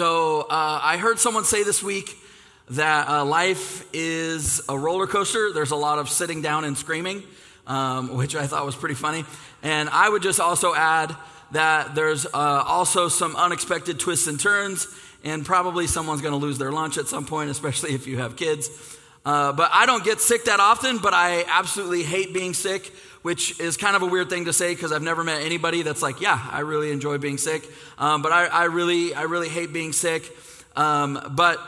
So uh, I heard someone say this week that uh, life is a roller coaster. There's a lot of sitting down and screaming, um, which I thought was pretty funny. And I would just also add that there's uh, also some unexpected twists and turns, and probably someone's going to lose their lunch at some point, especially if you have kids. Uh, but I don't get sick that often, but I absolutely hate being sick, which is kind of a weird thing to say because I've never met anybody that's like, yeah, I really enjoy being sick. Um, but I, I, really, I really hate being sick. Um, but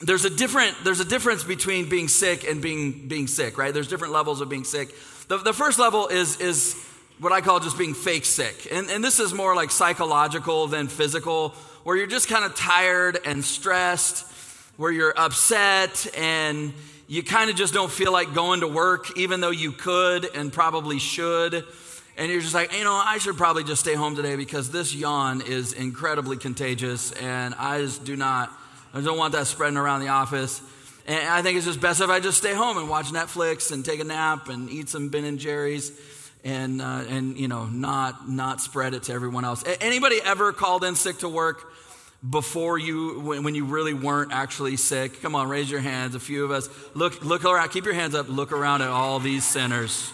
there's a different there's a difference between being sick and being being sick, right? There's different levels of being sick. The, the first level is is what I call just being fake sick. And, and this is more like psychological than physical, where you're just kind of tired and stressed, where you're upset and you kind of just don't feel like going to work, even though you could and probably should. And you're just like, you know, I should probably just stay home today because this yawn is incredibly contagious and I just do not I don't want that spreading around the office. And I think it's just best if I just stay home and watch Netflix and take a nap and eat some Ben and Jerry's and, uh, and you know, not, not spread it to everyone else. Anybody ever called in sick to work before you, when, when you really weren't actually sick? Come on, raise your hands. A few of us. Look, look around. Keep your hands up. Look around at all these sinners.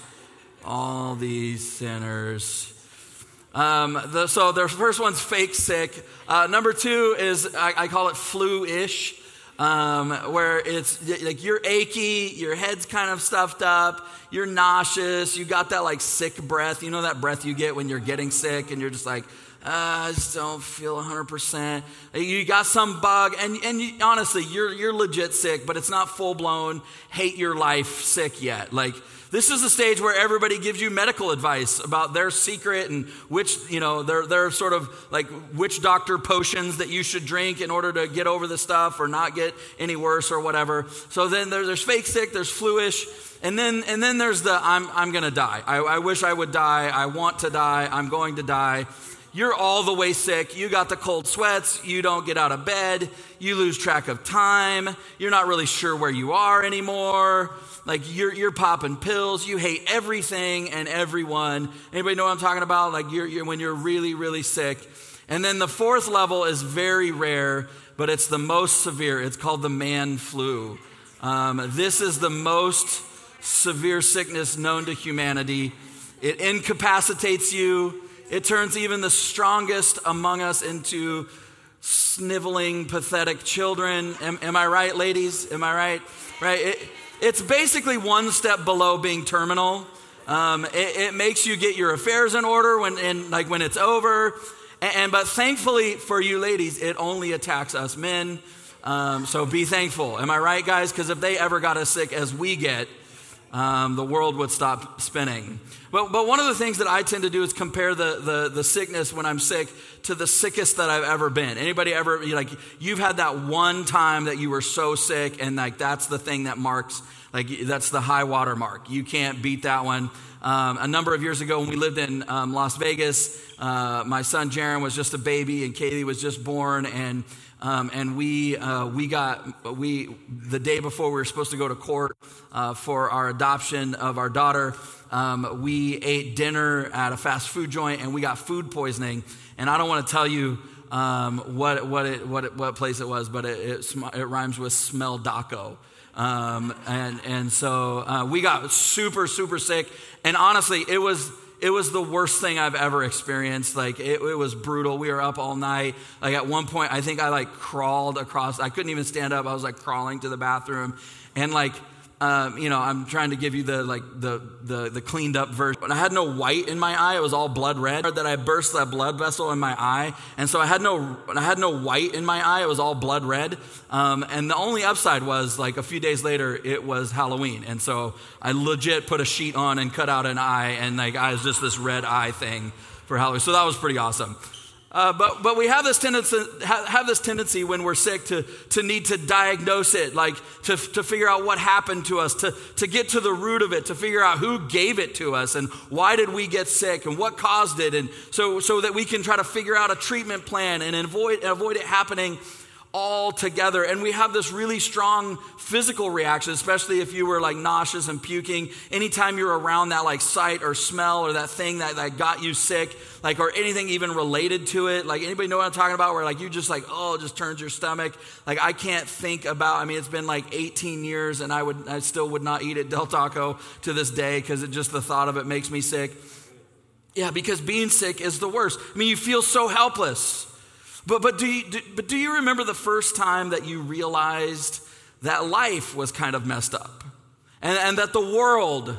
All these sinners. Um, the, so the first one's fake sick. Uh, number two is I, I call it flu-ish, um, where it's like you're achy, your head's kind of stuffed up, you're nauseous, you got that like sick breath. You know that breath you get when you're getting sick, and you're just like, I just don't feel 100%. You got some bug, and, and you, honestly, you're, you're legit sick, but it's not full blown hate your life sick yet. Like, this is the stage where everybody gives you medical advice about their secret and which, you know, their, their sort of like witch doctor potions that you should drink in order to get over the stuff or not get any worse or whatever. So then there, there's fake sick, there's fluish, and then, and then there's the I'm, I'm going to die. I, I wish I would die. I want to die. I'm going to die you're all the way sick. You got the cold sweats. You don't get out of bed. You lose track of time. You're not really sure where you are anymore. Like you're, you're popping pills. You hate everything and everyone. Anybody know what I'm talking about? Like you're, you're, when you're really, really sick. And then the fourth level is very rare, but it's the most severe. It's called the man flu. Um, this is the most severe sickness known to humanity. It incapacitates you. It turns even the strongest among us into sniveling, pathetic children. Am, am I right, ladies? Am I right? Right? It, it's basically one step below being terminal. Um, it, it, makes you get your affairs in order when, like when it's over. And, and, but thankfully for you ladies, it only attacks us men. Um, so be thankful. Am I right, guys? Because if they ever got as sick as we get, um, the world would stop spinning. But, but one of the things that I tend to do is compare the, the, the sickness when I'm sick to the sickest that I've ever been. Anybody ever, like, you've had that one time that you were so sick, and like that's the thing that marks, like, that's the high water mark. You can't beat that one. Um, a number of years ago, when we lived in um, Las Vegas, uh, my son Jaron was just a baby, and Kaylee was just born, and um, and we, uh, we got, we, the day before we were supposed to go to court uh, for our adoption of our daughter, um, we ate dinner at a fast food joint and we got food poisoning. And I don't want to tell you um, what, what, it, what, it, what place it was, but it, it, it rhymes with smell daco. Um, and, and so uh, we got super, super sick. And honestly, it was, it was the worst thing I've ever experienced. Like it, it, was brutal. We were up all night. Like at one point, I think I like crawled across. I couldn't even stand up. I was like crawling to the bathroom, and like um, you know, I'm trying to give you the like the, the the cleaned up version. I had no white in my eye; it was all blood red. That I burst that blood vessel in my eye, and so I had no I had no white in my eye. It was all blood red. Um, and the only upside was like a few days later, it was Halloween, and so I legit put a sheet on and cut out an eye, and like I was just this red eye thing for Halloween. So that was pretty awesome. Uh, but, but we have this, tendency, have this tendency when we're sick to, to need to diagnose it, like to, to figure out what happened to us, to, to get to the root of it, to figure out who gave it to us and why did we get sick and what caused it. And so, so that we can try to figure out a treatment plan and avoid, avoid it happening all together. And we have this really strong physical reaction, especially if you were like nauseous and puking. Anytime you're around that like sight or smell or that thing that, that got you sick, like, or anything even related to it. Like, anybody know what I'm talking about? Where like you just like, oh, it just turns your stomach. Like, I can't think about, I mean, it's been like 18 years and I would, I still would not eat at Del Taco to this day because it just the thought of it makes me sick. Yeah, because being sick is the worst. I mean, you feel so helpless. But, but, do you, do, but do you remember the first time that you realized that life was kind of messed up and, and that the world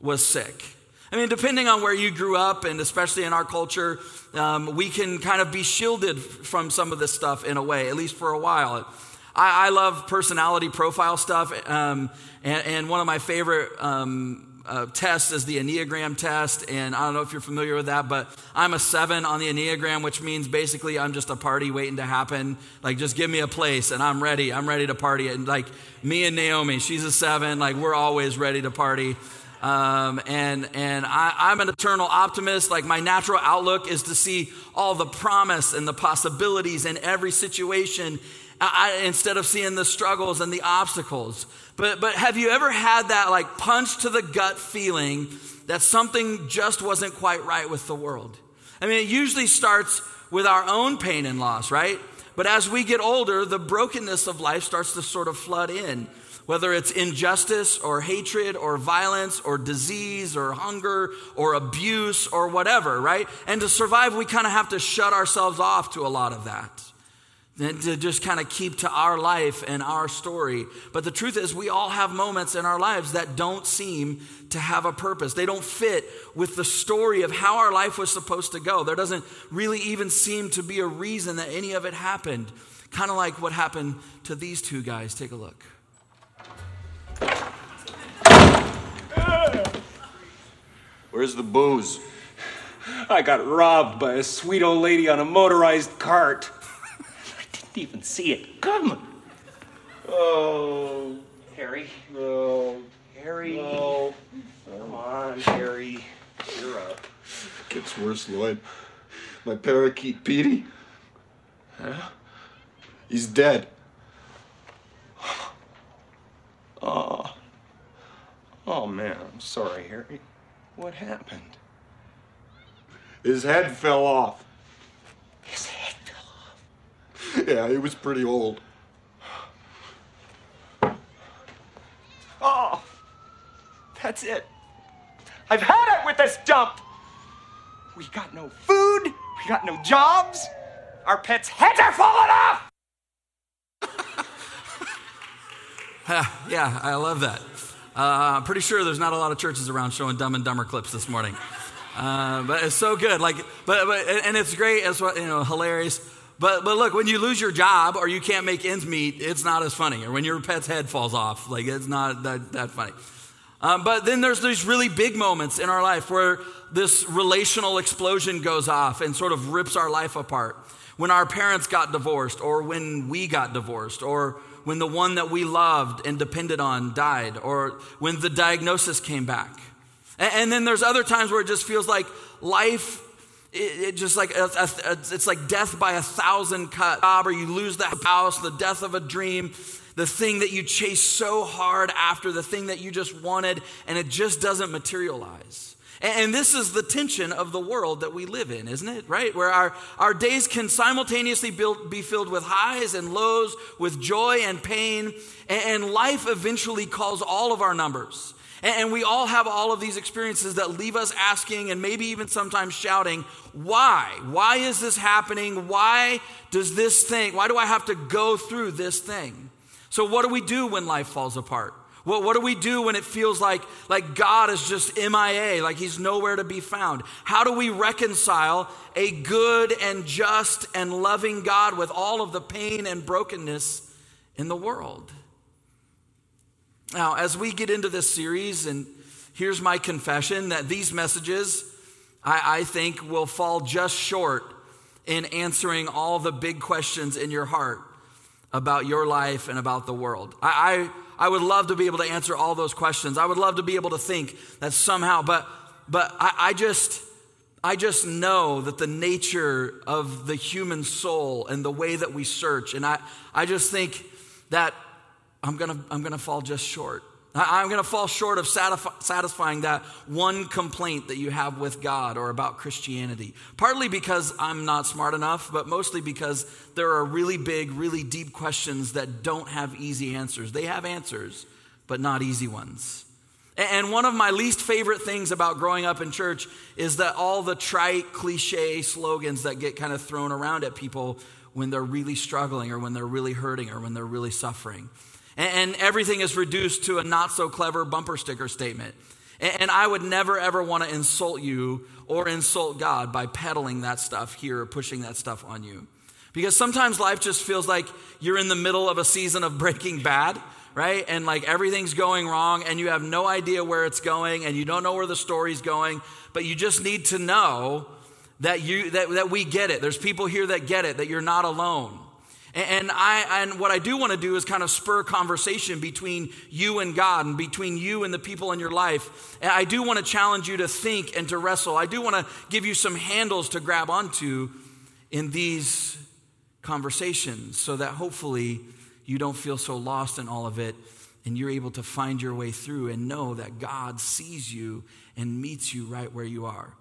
was sick? I mean, depending on where you grew up, and especially in our culture, um, we can kind of be shielded from some of this stuff in a way, at least for a while. I, I love personality profile stuff, um, and, and, one of my favorite um, uh, test is the Enneagram test. And I don't know if you're familiar with that, but I'm a seven on the Enneagram, which means basically I'm just a party waiting to happen. Like, just give me a place and I'm ready. I'm ready to party. And like me and Naomi, she's a seven. Like, we're always ready to party. Um, and and I, am an eternal optimist. Like my natural outlook is to see all the promise and the possibilities in every situation I, instead of seeing the struggles and the obstacles. But, but have you ever had that like punch to the gut feeling that something just wasn't quite right with the world? I mean, it usually starts with our own pain and loss, right? But as we get older, the brokenness of life starts to sort of flood in. Whether it's injustice or hatred or violence or disease or hunger or abuse or whatever, right? And to survive, we kind of have to shut ourselves off to a lot of that and to just kind of keep to our life and our story. But the truth is, we all have moments in our lives that don't seem to have a purpose. They don't fit with the story of how our life was supposed to go. There doesn't really even seem to be a reason that any of it happened. Kind of like what happened to these two guys. Take a look. Where's the booze? I got robbed by a sweet old lady on a motorized cart even see it. Come. Oh, Harry. No. Harry. No. Come on, Harry. You're up. Gets worse, Lloyd. My parakeet, Petey. Huh? He's dead. Oh. Oh, man. I'm sorry, Harry. What happened? His head fell off. His head yeah, it was pretty old. Oh, that's it. I've had it with this dump. We got no food, we got no jobs, our pets' heads are falling off. yeah, I love that. Uh, I'm pretty sure there's not a lot of churches around showing Dumb and Dumber clips this morning. Uh, but it's so good. Like, but, but and it's great. It's you know hilarious. But, but look, when you lose your job or you can't make ends meet, it's not as funny. Or when your pet's head falls off, like it's not that, that funny. Um, but then there's these really big moments in our life where this relational explosion goes off and sort of rips our life apart. When our parents got divorced, or when we got divorced, or when the one that we loved and depended on died, or when the diagnosis came back. And, and then there's other times where it just feels like life it, it just like a, a, a, it's like death by a thousand cuts. Or you lose the house the death of a dream the thing that you chase so hard after the thing that you just wanted and it just doesn't materialize. And, this is the tension of the world that we live in isn't it? Right? Where our, our days can simultaneously build, be filled with highs and lows with joy and pain and life eventually calls all of our numbers and we all have all of these experiences that leave us asking and maybe even sometimes shouting, why? Why is this happening? Why does this thing, why do I have to go through this thing? So, what do we do when life falls apart? What, what do we do when it feels like, like God is just MIA, like he's nowhere to be found? How do we reconcile a good and just and loving God with all of the pain and brokenness in the world? Now, as we get into this series, and here's my confession that these messages, I, I, think, will fall just short in answering all the big questions in your heart about your life and about the world. I, I, I would love to be able to answer all those questions. I would love to be able to think that somehow, but, but I, I just, I just know that the nature of the human soul and the way that we search, and I, I just think that I'm gonna, I'm gonna fall just short. I'm gonna fall short of satisf- satisfying that one complaint that you have with God or about Christianity. Partly because I'm not smart enough, but mostly because there are really big, really deep questions that don't have easy answers. They have answers, but not easy ones. And one of my least favorite things about growing up in church is that all the trite, cliche slogans that get kind of thrown around at people when they're really struggling or when they're really hurting or when they're really suffering. And everything is reduced to a not so clever bumper sticker statement. And I would never ever want to insult you or insult God by peddling that stuff here or pushing that stuff on you. Because sometimes life just feels like you're in the middle of a season of Breaking Bad right? And like everything's going wrong and you have no idea where it's going and you don't know where the story's going, but you just need to know that you that, that we get it. There's people here that get it, that you're not alone. And I and what I do want to do is kind of spur conversation between you and God and between you and the people in your life. And I do want to challenge you to think and to wrestle. I do want to give you some handles to grab onto in these conversations so that hopefully you don't feel so lost in all of it and you're able to find your way through and know that God sees you and meets you right where you are.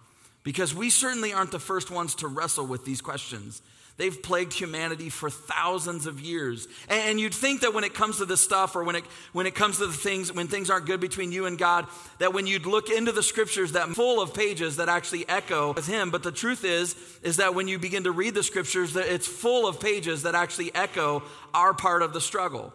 Because we certainly aren't the first ones to wrestle with these questions. They've plagued humanity for thousands of years. And you'd think that when it comes to this stuff, or when it, when it comes to the things, when things aren't good between you and God, that when you'd look into the scriptures that full of pages that actually echo with Him. But the truth is, is that when you begin to read the scriptures, that it's full of pages that actually echo our part of the struggle.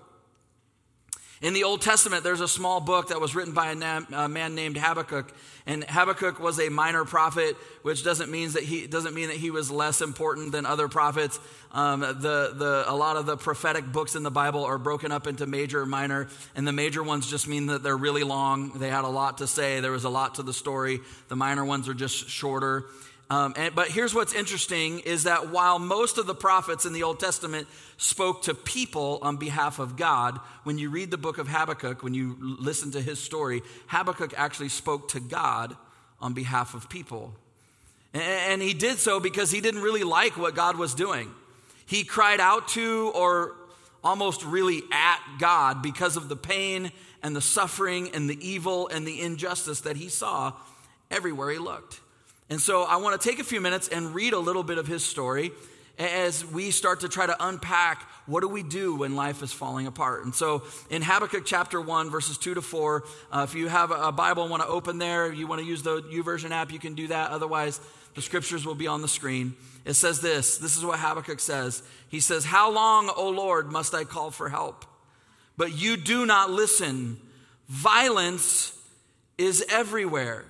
In the Old Testament, there's a small book that was written by a, man named Habakkuk, and Habakkuk was a minor prophet, which doesn't mean that he doesn't mean that he was less important than other prophets. Um, the, the, a lot of the prophetic books in the Bible are broken up into major and minor, and the major ones just mean that they're really long. They had a lot to say. There was a lot to the story. The minor ones are just shorter. Um, and, but here's what's interesting is that while most of the prophets in the Old Testament spoke to people on behalf of God, when you read the book of Habakkuk, when you listen to his story, Habakkuk actually spoke to God on behalf of people. And, and he did so because he didn't really like what God was doing. He cried out to or almost really at God because of the pain and the suffering and the evil and the injustice that he saw everywhere he looked. And so I want to take a few minutes and read a little bit of his story as we start to try to unpack what do we do when life is falling apart. And so in Habakkuk chapter 1, verses 2 to 4, uh, if you have a Bible and want to open there, you want to use the YouVersion app, you can do that. Otherwise, the scriptures will be on the screen. It says this this is what Habakkuk says. He says, How long, O Lord, must I call for help? But you do not listen. Violence is everywhere.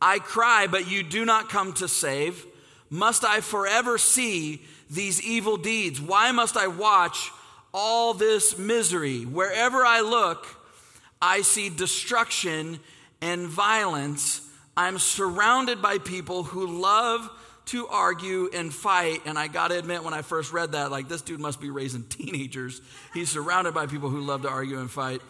I cry, but you do not come to save. Must I forever see these evil deeds? Why must I watch all this misery? Wherever I look, I see destruction and violence. I'm surrounded by people who love to argue and fight. And I got to admit, when I first read that, like, this dude must be raising teenagers. He's surrounded by people who love to argue and fight.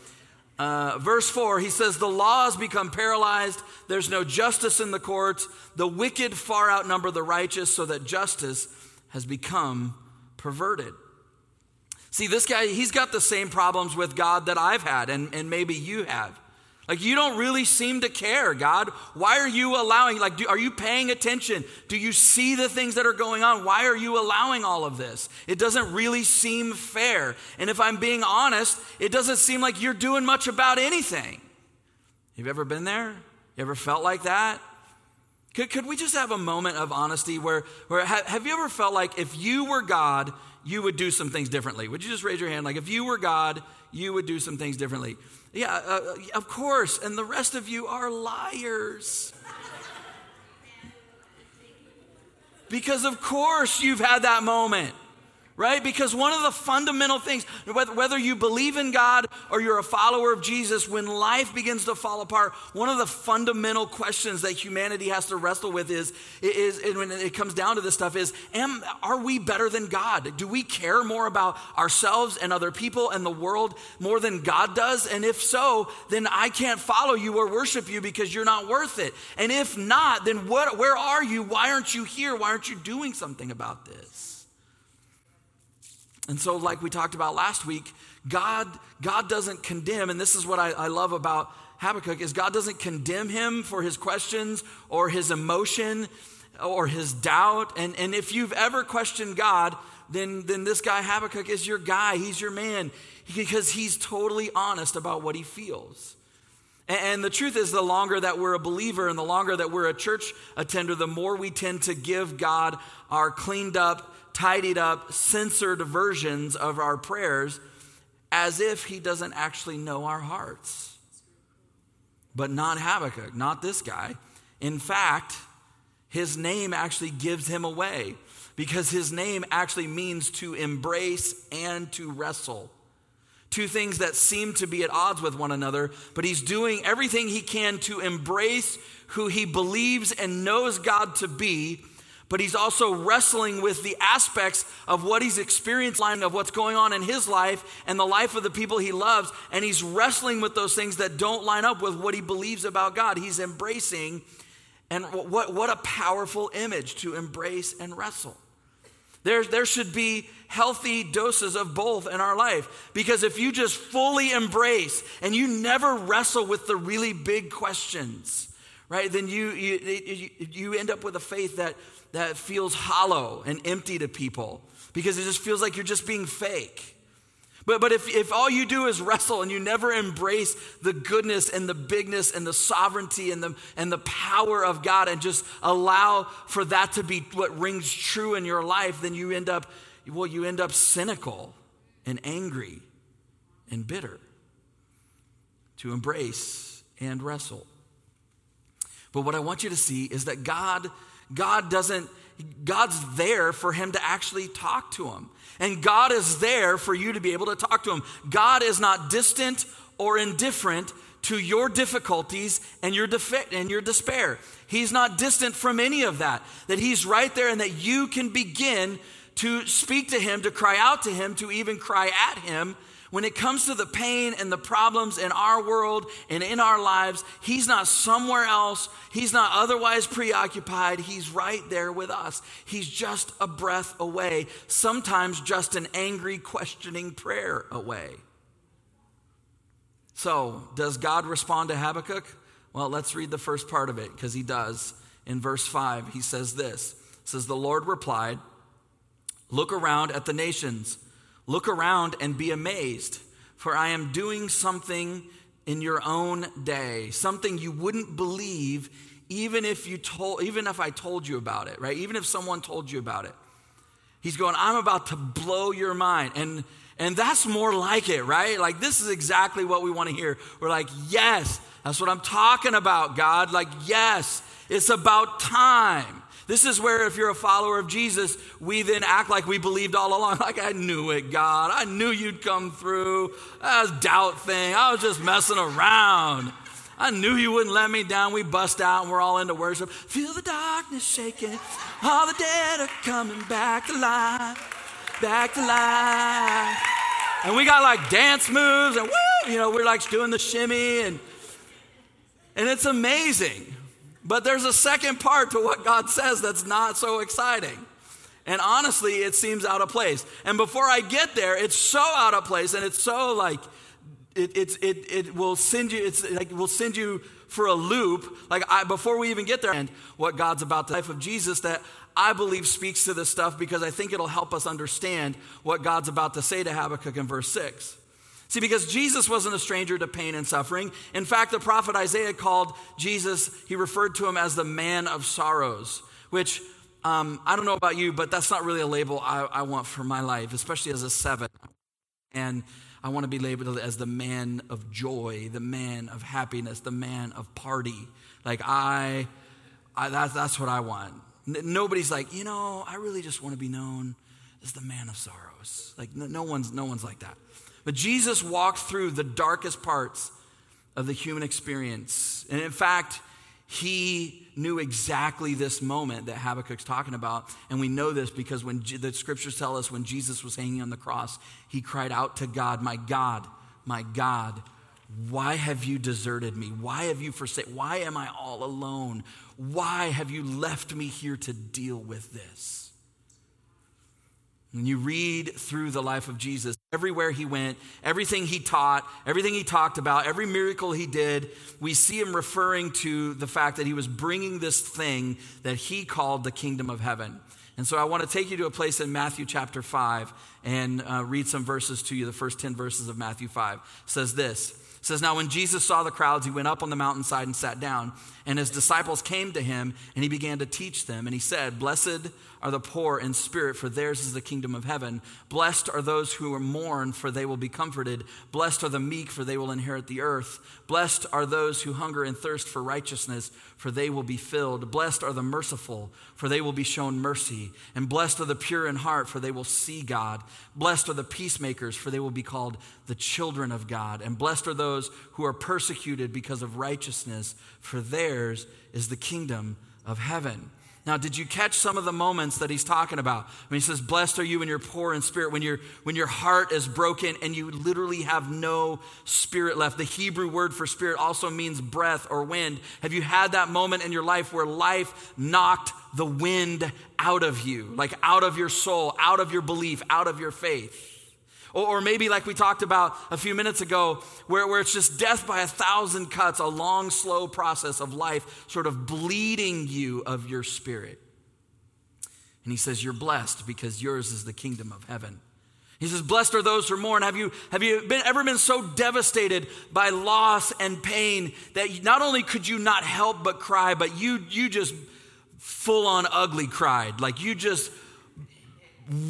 Uh, verse 4, he says, The laws become paralyzed. There's no justice in the courts. The wicked far outnumber the righteous, so that justice has become perverted. See, this guy, he's got the same problems with God that I've had, and, and maybe you have. Like, you don't really seem to care, God. Why are you allowing, like, do, are you paying attention? Do you see the things that are going on? Why are you allowing all of this? It doesn't really seem fair. And if I'm being honest, it doesn't seem like you're doing much about anything. You've you ever been there? You ever felt like that? Could, could we just have a moment of honesty where, where have you ever felt like if you were God, you would do some things differently? Would you just raise your hand? Like, if you were God, you would do some things differently. Yeah, uh, of course. And the rest of you are liars. Because, of course, you've had that moment, right? Because one of the fundamental things, whether you believe in God or you're a follower of Jesus, when life begins to fall apart, one of the fundamental questions that humanity has to wrestle with is, is and when it comes down to this stuff, is am, are we better than God? Do we care more about ourselves and other people and the world more than God does? And if so, then I can't follow you or worship you because you're not worth it. And if not, then what, where are you? Why aren't you here? Why aren't you doing something about this? And so, like we talked about last week, God, God doesn't condemn, and this is what I, I love about Habakkuk, is God doesn't condemn him for his questions or his emotion or his doubt. And, and if you've ever questioned God, then, then this guy Habakkuk is your guy. He's your man because he's totally honest about what he feels. And, the truth is, the longer that we're a believer and the longer that we're a church attender, the more we tend to give God our cleaned up, tidied up, censored versions of our prayers as if he doesn't actually know our hearts. But not Habakkuk, not this guy. In fact, his name actually gives him away because his name actually means to embrace and to wrestle. Two things that seem to be at odds with one another, but he's doing everything he can to embrace who he believes and knows God to be but he's also wrestling with the aspects of what he's experienced, of what's going on in his life and the life of the people he loves. And he's wrestling with those things that don't line up with what he believes about God. He's embracing, and what, what a powerful image to embrace and wrestle. There, there should be healthy doses of both in our life. Because if you just fully embrace and you never wrestle with the really big questions, right, then you, you, you, end up with a faith that that feels hollow and empty to people because it just feels like you're just being fake. But, but if, if all you do is wrestle and you never embrace the goodness and the bigness and the sovereignty and the, and the power of God and just allow for that to be what rings true in your life, then you end up, well, you end up cynical and angry and bitter to embrace and wrestle. But what I want you to see is that God God doesn't, God's there for him to actually talk to him. And God is there for you to be able to talk to him. God is not distant or indifferent to your difficulties and your, defi- and your despair. He's not distant from any of that. That He's right there and that you can begin to speak to Him, to cry out to Him, to even cry at Him when it comes to the pain and the problems in our world and in our lives, He's not somewhere else. He's not otherwise preoccupied. He's right there with us. He's just a breath away, sometimes just an angry, questioning prayer away. So, does God respond to Habakkuk? Well, let's read the first part of it because he does. In verse 5, he says this. says the Lord replied, "Look around at the nations." Look around and be amazed, for I am doing something in your own day, something you wouldn't believe even if you told even if I told you about it, right? Even if someone told you about it. He's going, I'm about to blow your mind. And and that's more like it, right? Like this is exactly what we want to hear. We're like, yes, that's what I'm talking about, God. Like, yes, it's about time. This is where, if you're a follower of Jesus, we then act like we believed all along. Like, I knew it, God. I knew you'd come through. That doubt thing. I was just messing around. I knew you wouldn't let me down. We bust out and we're all into worship. Feel the darkness shaking. All the dead are coming back to life. Back to life. And we got like dance moves and woo, you know, we're like doing the shimmy and and it's amazing. But there's a second part to what God says that's not so exciting. And honestly, it seems out of place. And before I get there, it's so out of place and it's so like, it, it, it, it will send you, it's like, will send you for a loop. Like I, before we even get there, and what God's about the life of Jesus that I believe speaks to this stuff because I think it'll help us understand what God's about to say to Habakkuk in verse 6. See, because Jesus wasn't a stranger to pain and suffering. In fact, the prophet Isaiah called Jesus, he referred to him as the man of sorrows, which um, I don't know about you, but that's not really a label I, I want for my life, especially as a seven. And I want to be labeled as the man of joy, the man of happiness, the man of party. Like, I, I that's, that's what I want. Nobody's like, you know, I really just want to be known as the man of sorrows. Like no one's no one's like that. But Jesus walked through the darkest parts of the human experience. And in fact, he knew exactly this moment that Habakkuk's talking about. And we know this because when the scriptures tell us when Jesus was hanging on the cross, he cried out to God, My God, my God, why have you deserted me? Why have you forsaken? Why am I all alone? Why have you left me here to deal with this? When you read through the life of Jesus, everywhere he went, everything he taught, everything he talked about, every miracle he did, we see him referring to the fact that he was bringing this thing that he called the kingdom of heaven. And so I want to take you to a place in Matthew chapter 5 and uh, read some verses to you. The first 10 verses of Matthew 5 it says this. Says, Now when Jesus saw the crowds, he went up on the mountainside and sat down. And his disciples came to him, and he began to teach them. And he said, Blessed are the poor in spirit, for theirs is the kingdom of heaven. Blessed are those who are mourn, for they will be comforted. Blessed are the meek, for they will inherit the earth. Blessed are those who hunger and thirst for righteousness, for they will be filled. Blessed are the merciful, for they will be shown mercy. And blessed are the pure in heart, for they will see God. Blessed are the peacemakers, for they will be called the children of God. And blessed are those who are persecuted because of righteousness, for theirs is the kingdom of heaven. Now, did you catch some of the moments that he's talking about? When he says, Blessed are you when you're poor in spirit, when, you when your heart is broken and you literally have no spirit left. The Hebrew word for spirit also means breath or wind. Have you had that moment in your life where life knocked the wind out of you, like out of your soul, out of your belief, out of your faith? Or, maybe, like we talked about a few minutes ago, where, where it's just death by a thousand cuts, a long, slow process of life, sort of bleeding you of your spirit. And he says, You're blessed because yours is the kingdom of heaven. He says, Blessed are those who mourn. Have you, have you been, ever been so devastated by loss and pain that not only could you not help but cry, but you, you just full on ugly cried? Like you just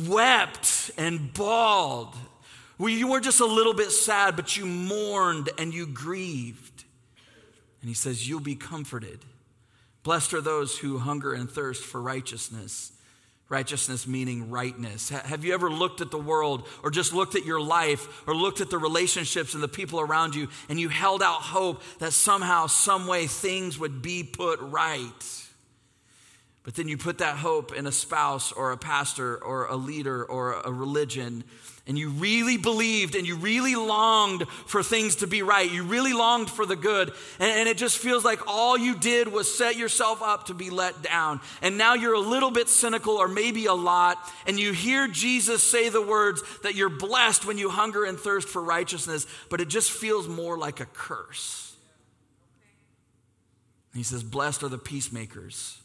wept and bawled where you were just a little bit sad, but you mourned and you grieved. And he says, You'll be comforted. Blessed are those who hunger and thirst for righteousness. Righteousness meaning rightness. Have you ever looked at the world or just looked at your life or looked at the relationships and the people around you and you held out hope that somehow, some way things would be put right? But then you put that hope in a spouse or a pastor or a leader or a religion and you really believed and you really longed for things to be right. You really longed for the good. And, and, it just feels like all you did was set yourself up to be let down. And now you're a little bit cynical or maybe a lot. And you hear Jesus say the words that you're blessed when you hunger and thirst for righteousness, but it just feels more like a curse. He says, Blessed are the peacemakers.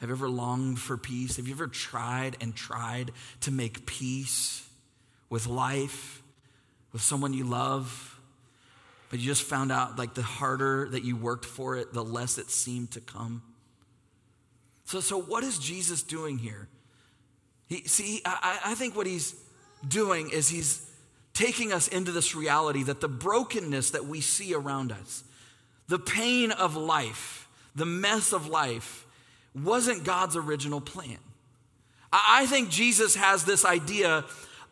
Have you ever longed for peace? Have you ever tried and tried to make peace? With life, with someone you love, but you just found out like the harder that you worked for it, the less it seemed to come. So, so what is Jesus doing here? He, see, I, I think what he's doing is he's taking us into this reality that the brokenness that we see around us, the pain of life, the mess of life, wasn't God's original plan. I, I think Jesus has this idea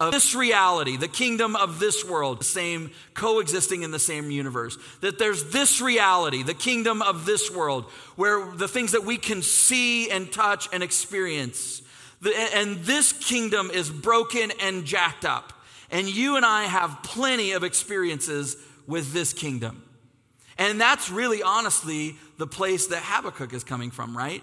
of this reality, the kingdom of this world, the same coexisting in the same universe. That there's this reality, the kingdom of this world, where the things that we can see and touch and experience. And this kingdom is broken and jacked up. And you and I have plenty of experiences with this kingdom. And that's really honestly the place that Habakkuk is coming from, right?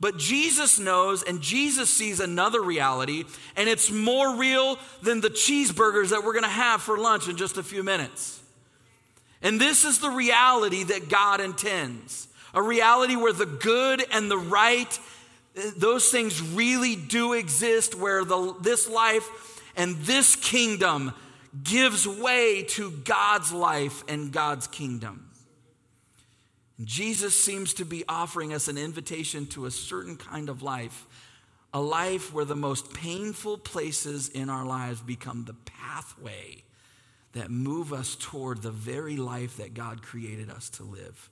But Jesus knows and Jesus sees another reality, and it's more real than the cheeseburgers that we're going to have for lunch in just a few minutes. And this is the reality that God intends a reality where the good and the right, those things really do exist, where the, this life and this kingdom gives way to God's life and God's kingdom. Jesus seems to be offering us an invitation to a certain kind of life, a life where the most painful places in our lives become the pathway that move us toward the very life that God created us to live,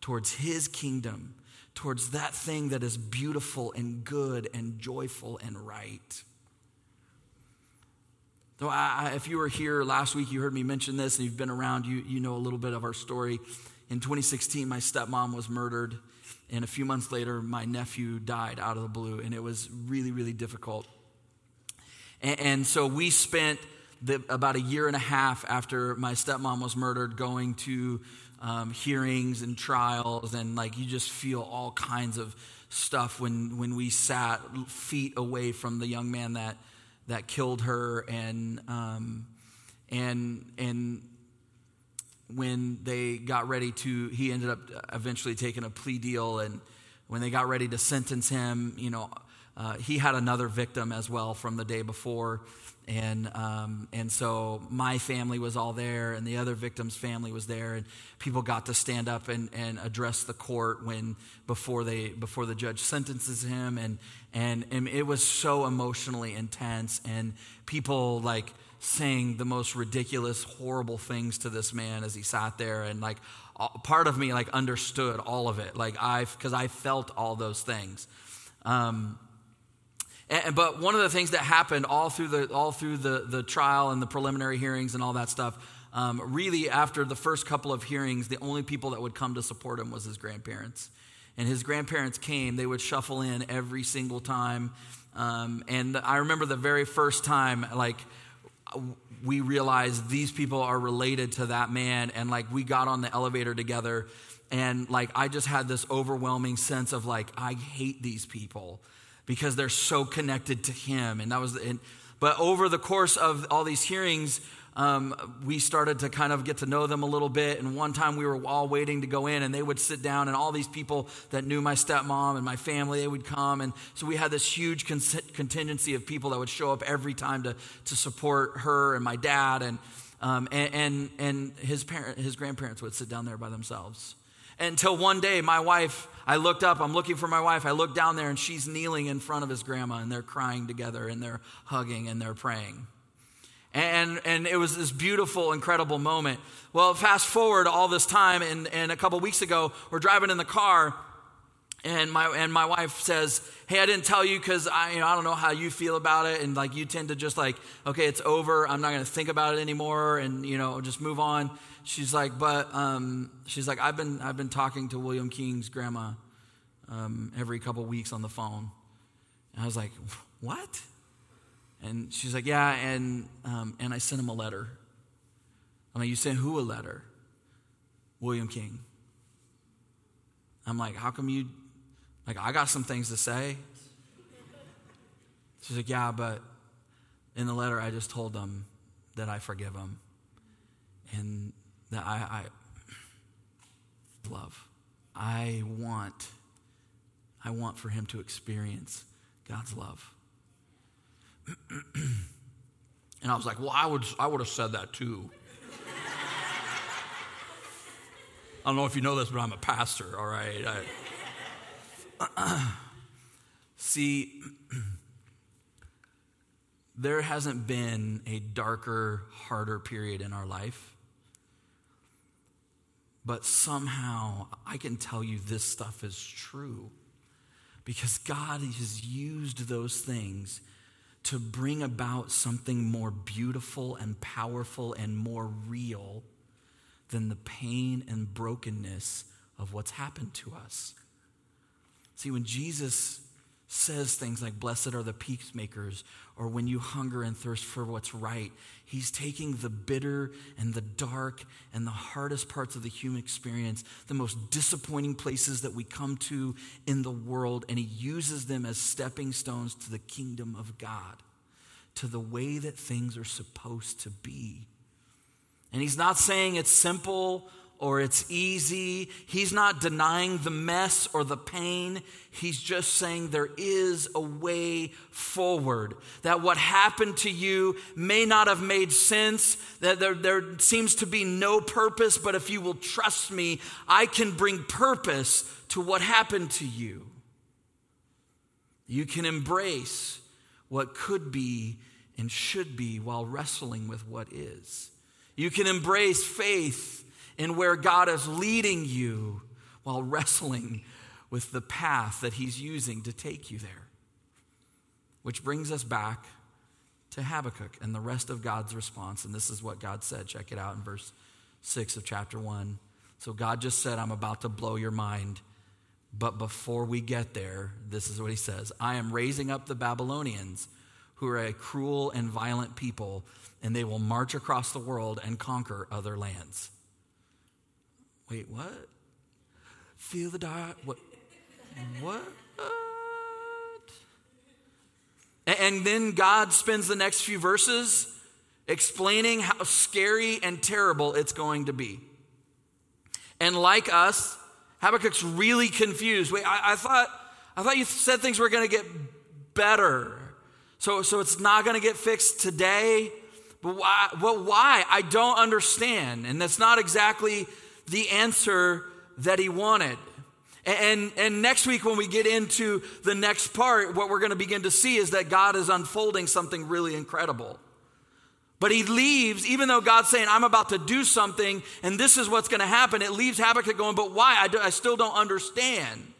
towards His kingdom, towards that thing that is beautiful and good and joyful and right. Though I, if you were here last week, you heard me mention this, and you've been around, you, you know a little bit of our story. In 2016, my stepmom was murdered, and a few months later, my nephew died out of the blue, and it was really, really difficult. And, and so we spent the, about a year and a half after my stepmom was murdered going to um, hearings and trials, and like you just feel all kinds of stuff when, when we sat feet away from the young man that that killed her, and um, and and when they got ready to, he ended up eventually taking a plea deal, and when they got ready to sentence him, you know, uh, he had another victim as well from the day before. And, um, and so my family was all there, and the other victim's family was there, and people got to stand up and, and address the court when before they before the judge sentences him, and, and and it was so emotionally intense, and people like saying the most ridiculous, horrible things to this man as he sat there, and like part of me like understood all of it, like I because I felt all those things. Um, and, but one of the things that happened all through the all through the the trial and the preliminary hearings and all that stuff, um, really after the first couple of hearings, the only people that would come to support him was his grandparents. And his grandparents came; they would shuffle in every single time. Um, and I remember the very first time, like we realized these people are related to that man, and like we got on the elevator together, and like I just had this overwhelming sense of like I hate these people because they're so connected to him. And that was, and, but over the course of all these hearings, um, we started to kind of get to know them a little bit. And one time we were all waiting to go in, and they would sit down, and all these people that knew my stepmom and my family, they would come. And so we had this huge con- contingency of people that would show up every time to, to support her and my dad. And, um, and, and, and his, parent, his grandparents would sit down there by themselves. Until one day, my wife, I looked up, I'm looking for my wife. I look down there, and she's kneeling in front of his grandma, and they're crying together, and they're hugging, and they're praying. And, and it was this beautiful, incredible moment. Well, fast forward all this time, and, and a couple weeks ago, we're driving in the car, and my and my wife says, "Hey, I didn't tell you because I you know I don't know how you feel about it, and like you tend to just like okay, it's over. I'm not going to think about it anymore, and you know just move on." she's like, but um, she's like, I've been I've been talking to William King's grandma um, every couple weeks on the phone. And I was like, what? And she's like, yeah, and um, and I sent him a letter. I'm like, you sent who a letter? William King. I'm like, how come you? Like, I got some things to say. She's like, yeah, but in the letter I just told them that I forgive them. And that I, I love. I want, I want for him to experience God's love. and I was like, well, I would, I would have said that too. I don't know if you know this, but I'm a pastor, all right? I, see, there hasn't been a darker, harder period in our life but somehow I can tell you this stuff is true because God has used those things to bring about something more beautiful and powerful and more real than the pain and brokenness of what's happened to us. See, when Jesus says things like, Blessed are the peacemakers, or when you hunger and thirst for what's right. He's taking the bitter and the dark and the hardest parts of the human experience, the most disappointing places that we come to in the world, and he uses them as stepping stones to the kingdom of God, to the way that things are supposed to be. And he's not saying it's simple or it's easy. He's not denying the mess or the pain. He's just saying there is a way forward. That what happened to you may not have made sense, that there, there seems to be no purpose, but if you will trust me, I can bring purpose to what happened to you. You can embrace what could be and should be while wrestling with what is. You can embrace faith in where God is leading you while wrestling with the path that He's using to take you there. Which brings us back to Habakkuk and the rest of God's response. And this is what God said. Check it out in verse 6 of chapter 1. So God just said, I'm about to blow your mind. But before we get there, this is what he says I am raising up the Babylonians, who are a cruel and violent people, and they will march across the world and conquer other lands. Wait, what? Feel the dark. What? What? And then God spends the next few verses explaining how scary and terrible it's going to be. And like us, Habakkuk's really confused. Wait, I, I thought, I thought you said things were going to get better. So, so it's not going to get fixed today. But why, Well, why? I don't understand. And that's not exactly the answer that he wanted. And, and next week, when we get into the next part, what we're going to begin to see is that God is unfolding something really incredible. But he leaves, even though God's saying, I'm about to do something and this is what's going to happen, it leaves Habakkuk going, But why? I, do, I still don't understand.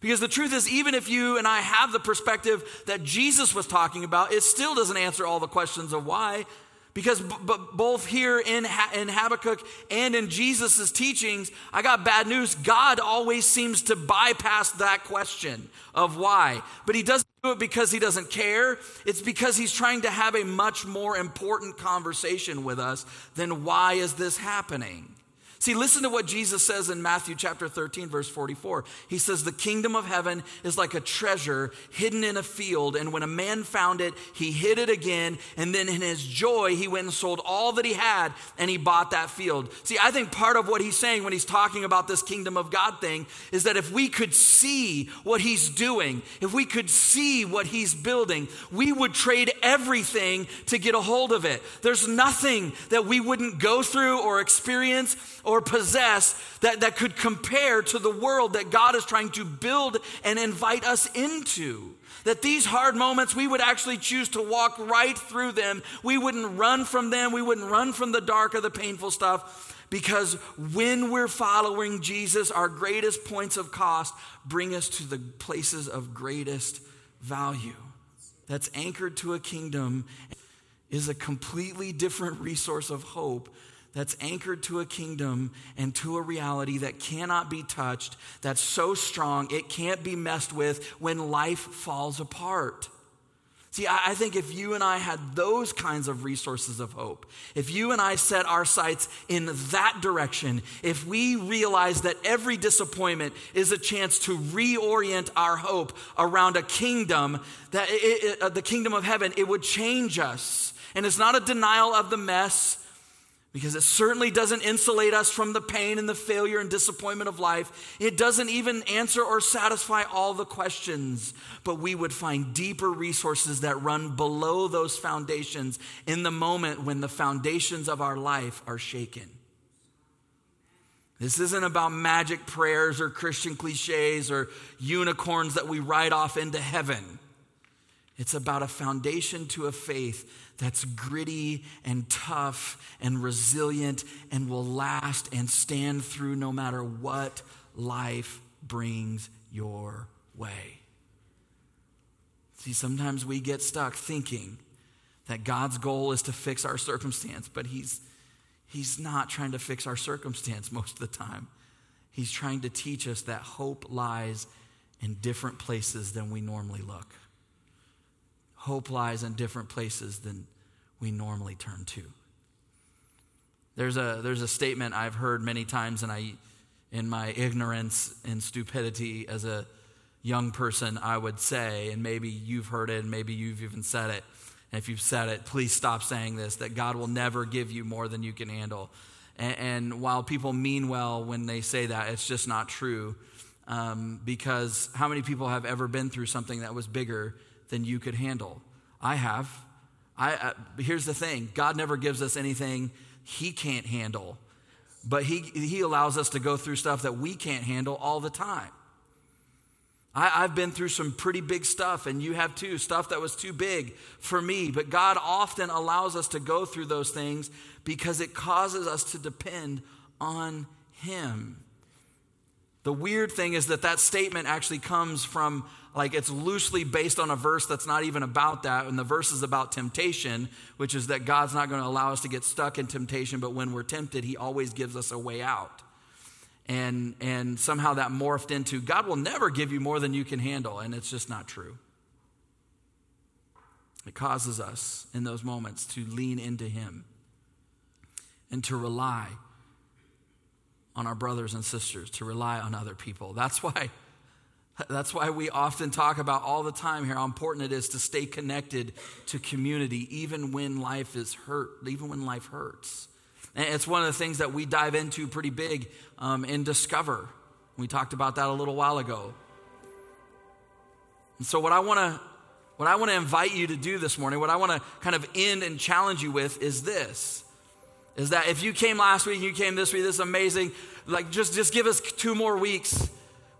Because the truth is, even if you and I have the perspective that Jesus was talking about, it still doesn't answer all the questions of why. Because b- b- both here in, ha- in Habakkuk and in Jesus' teachings, I got bad news. God always seems to bypass that question of why. But he doesn't do it because he doesn't care. It's because he's trying to have a much more important conversation with us than why is this happening? See, listen to what Jesus says in Matthew chapter 13, verse 44. He says, The kingdom of heaven is like a treasure hidden in a field, and when a man found it, he hid it again, and then in his joy, he went and sold all that he had, and he bought that field. See, I think part of what he's saying when he's talking about this kingdom of God thing is that if we could see what he's doing, if we could see what he's building, we would trade everything to get a hold of it. There's nothing that we wouldn't go through or experience or possess that, that could compare to the world that God is trying to build and invite us into. That these hard moments, we would actually choose to walk right through them. We wouldn't run from them. We wouldn't run from the dark or the painful stuff. Because when we're following Jesus, our greatest points of cost bring us to the places of greatest value. That's anchored to a kingdom, is a completely different resource of hope that's anchored to a kingdom and to a reality that cannot be touched, that's so strong it can't be messed with when life falls apart. See, I think if you and I had those kinds of resources of hope, if you and I set our sights in that direction, if we realize that every disappointment is a chance to reorient our hope around a kingdom, that it, it, uh, the kingdom of heaven, it would change us. And it's not a denial of the mess because it certainly doesn't insulate us from the pain and the failure and disappointment of life. It doesn't even answer or satisfy all the questions, but we would find deeper resources that run below those foundations in the moment when the foundations of our life are shaken. This isn't about magic prayers or Christian cliches or unicorns that we ride off into heaven. It's about a foundation to a faith that's gritty and tough and resilient and will last and stand through no matter what life brings your way. See, sometimes we get stuck thinking that God's goal is to fix our circumstance, but He's, he's not trying to fix our circumstance most of the time. He's trying to teach us that hope lies in different places than we normally look hope lies in different places than we normally turn to. There's a, there's a statement I've heard many times, and I, in my ignorance and stupidity as a young person, I would say, and maybe you've heard it, and maybe you've even said it. And if you've said it, please stop saying this that God will never give you more than you can handle. And, and while people mean well when they say that, it's just not true. Um, because how many people have ever been through something that was bigger than you could handle. I have. I, uh, here's the thing God never gives us anything He can't handle, but he, he allows us to go through stuff that we can't handle all the time. I, I've been through some pretty big stuff, and you have too, stuff that was too big for me. But God often allows us to go through those things because it causes us to depend on Him. The weird thing is that that statement actually comes from, like, it's loosely based on a verse that's not even about that. And the verse is about temptation, which is that God's not going to allow us to get stuck in temptation, but when we're tempted, He always gives us a way out. And, and somehow that morphed into God will never give you more than you can handle. And it's just not true. It causes us in those moments to lean into Him and to rely on our brothers and sisters, to rely on other people. That's why. That's why we often talk about all the time here how important it is to stay connected to community, even when life is hurt, even when life hurts. And it's one of the things that we dive into pretty big um, in Discover. We talked about that a little while ago. And so, what I want to what I want to invite you to do this morning, what I want to kind of end and challenge you with is this is that if you came last week, you came this week, this is amazing. Like, just, just give us two more weeks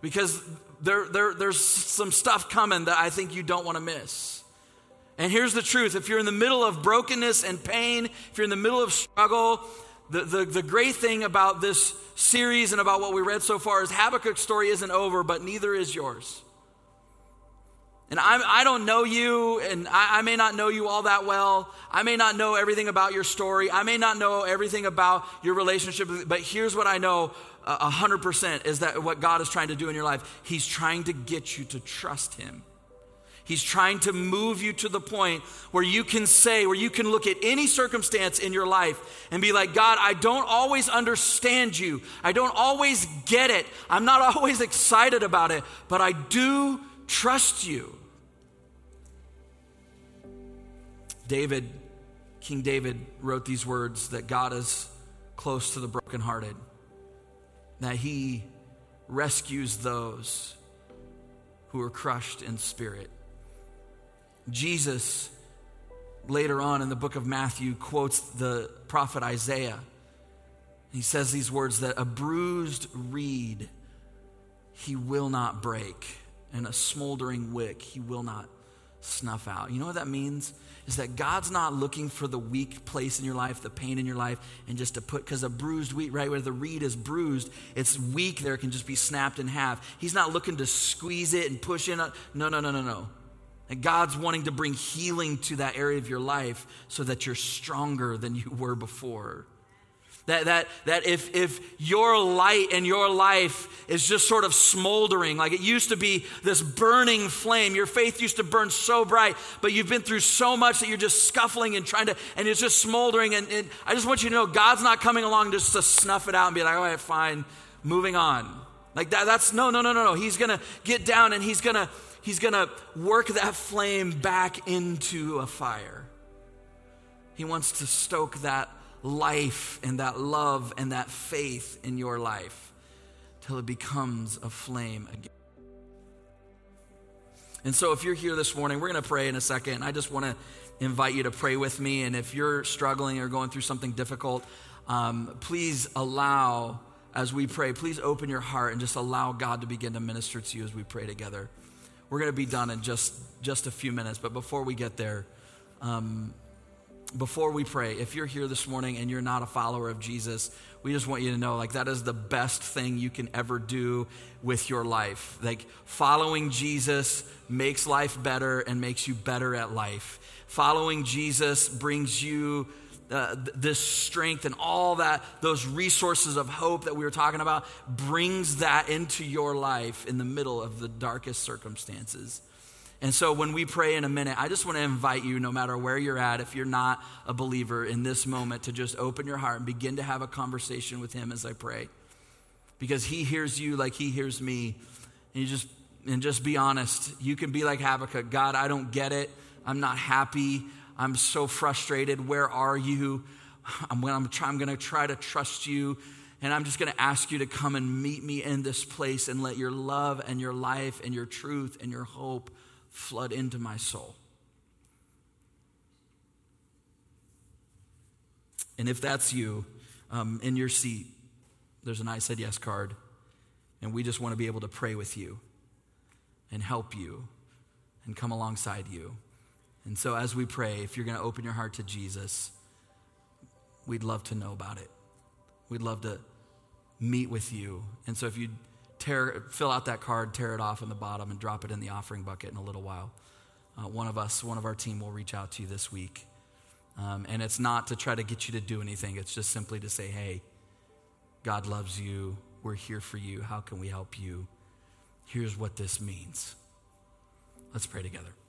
because there, there, there's some stuff coming that I think you don't want to miss. And here's the truth if you're in the middle of brokenness and pain, if you're in the middle of struggle, the, the, the great thing about this series and about what we read so far is Habakkuk's story isn't over, but neither is yours. And I'm, I do not know you, and I, I, may not know you all that well. I may not know everything about your story. I may not know everything about your relationship, but here's what I know a hundred percent is that what God is trying to do in your life. He's trying to get you to trust Him. He's trying to move you to the point where you can say, where you can look at any circumstance in your life and be like, God, I don't always understand you. I don't always get it. I'm not always excited about it, but I do trust you. David, King David, wrote these words that God is close to the brokenhearted, that he rescues those who are crushed in spirit. Jesus, later on in the book of Matthew, quotes the prophet Isaiah. He says these words that a bruised reed he will not break, and a smoldering wick he will not snuff out. You know what that means? Is that God's not looking for the weak place in your life, the pain in your life, and just to put, because a bruised wheat, right, where the reed is bruised, it's weak there, it can just be snapped in half. He's not looking to squeeze it and push in. no, no, no, no, no. And God's wanting to bring healing to that area of your life so that you're stronger than you were before. That, that, that if, if your light and your life is just sort of smoldering, like it used to be this burning flame, your faith used to burn so bright, but you've been through so much that you're just scuffling and trying to, and it's just smoldering. And, and I just want you to know God's not coming along just to snuff it out and be like, all right, fine, moving on. Like that, that's no, no, no, no, no. He's gonna get down and he's gonna, he's gonna work that flame back into a fire. He wants to stoke that life and that love and that faith in your life till it becomes a flame again. And so, if you're here this morning, we're going to pray in a second. I just want to invite you to pray with me. And if you're struggling or going through something difficult, um, please allow, as we pray, please open your heart and just allow God to begin to minister to you as we pray together. We're going to be done in just, just a few minutes. But before we get there, um, before we pray, if you're here this morning and you're not a follower of Jesus, we just want you to know like that is the best thing you can ever do with your life. Like following Jesus makes life better and makes you better at life. Following Jesus brings you uh, this strength and all that, those resources of hope that we were talking about, brings that into your life in the middle of the darkest circumstances. And so when we pray in a minute, I just want to invite you, no matter where you're at, if you're not a believer in this moment, to just open your heart and begin to have a conversation with Him as I pray. Because He hears you like He hears me. And you just and just be honest. You can be like Habakkuk. God, I don't get it. I'm not happy. I'm so frustrated. Where are you? I'm, I'm, try, I'm going to try to trust you. And I'm just going to ask you to come and meet me in this place and let your love and your life and your truth and your hope flood into my soul. And if that's you, um, in your seat, there's an I said yes card. And we just want to be able to pray with you and help you and come alongside you. And so, as we pray, if you're going to open your heart to Jesus, we'd love to know about it. We'd love to meet with you. And so, if you tear, fill out that card, tear it off in the bottom, and drop it in the offering bucket in a little while. Uh, one of us, one of our team will reach out to you this week. Um, and it's not to try to get you to do anything, it's just simply to say, hey, God loves you. We're here for you. How can we help you? Here's what this means. Let's pray together.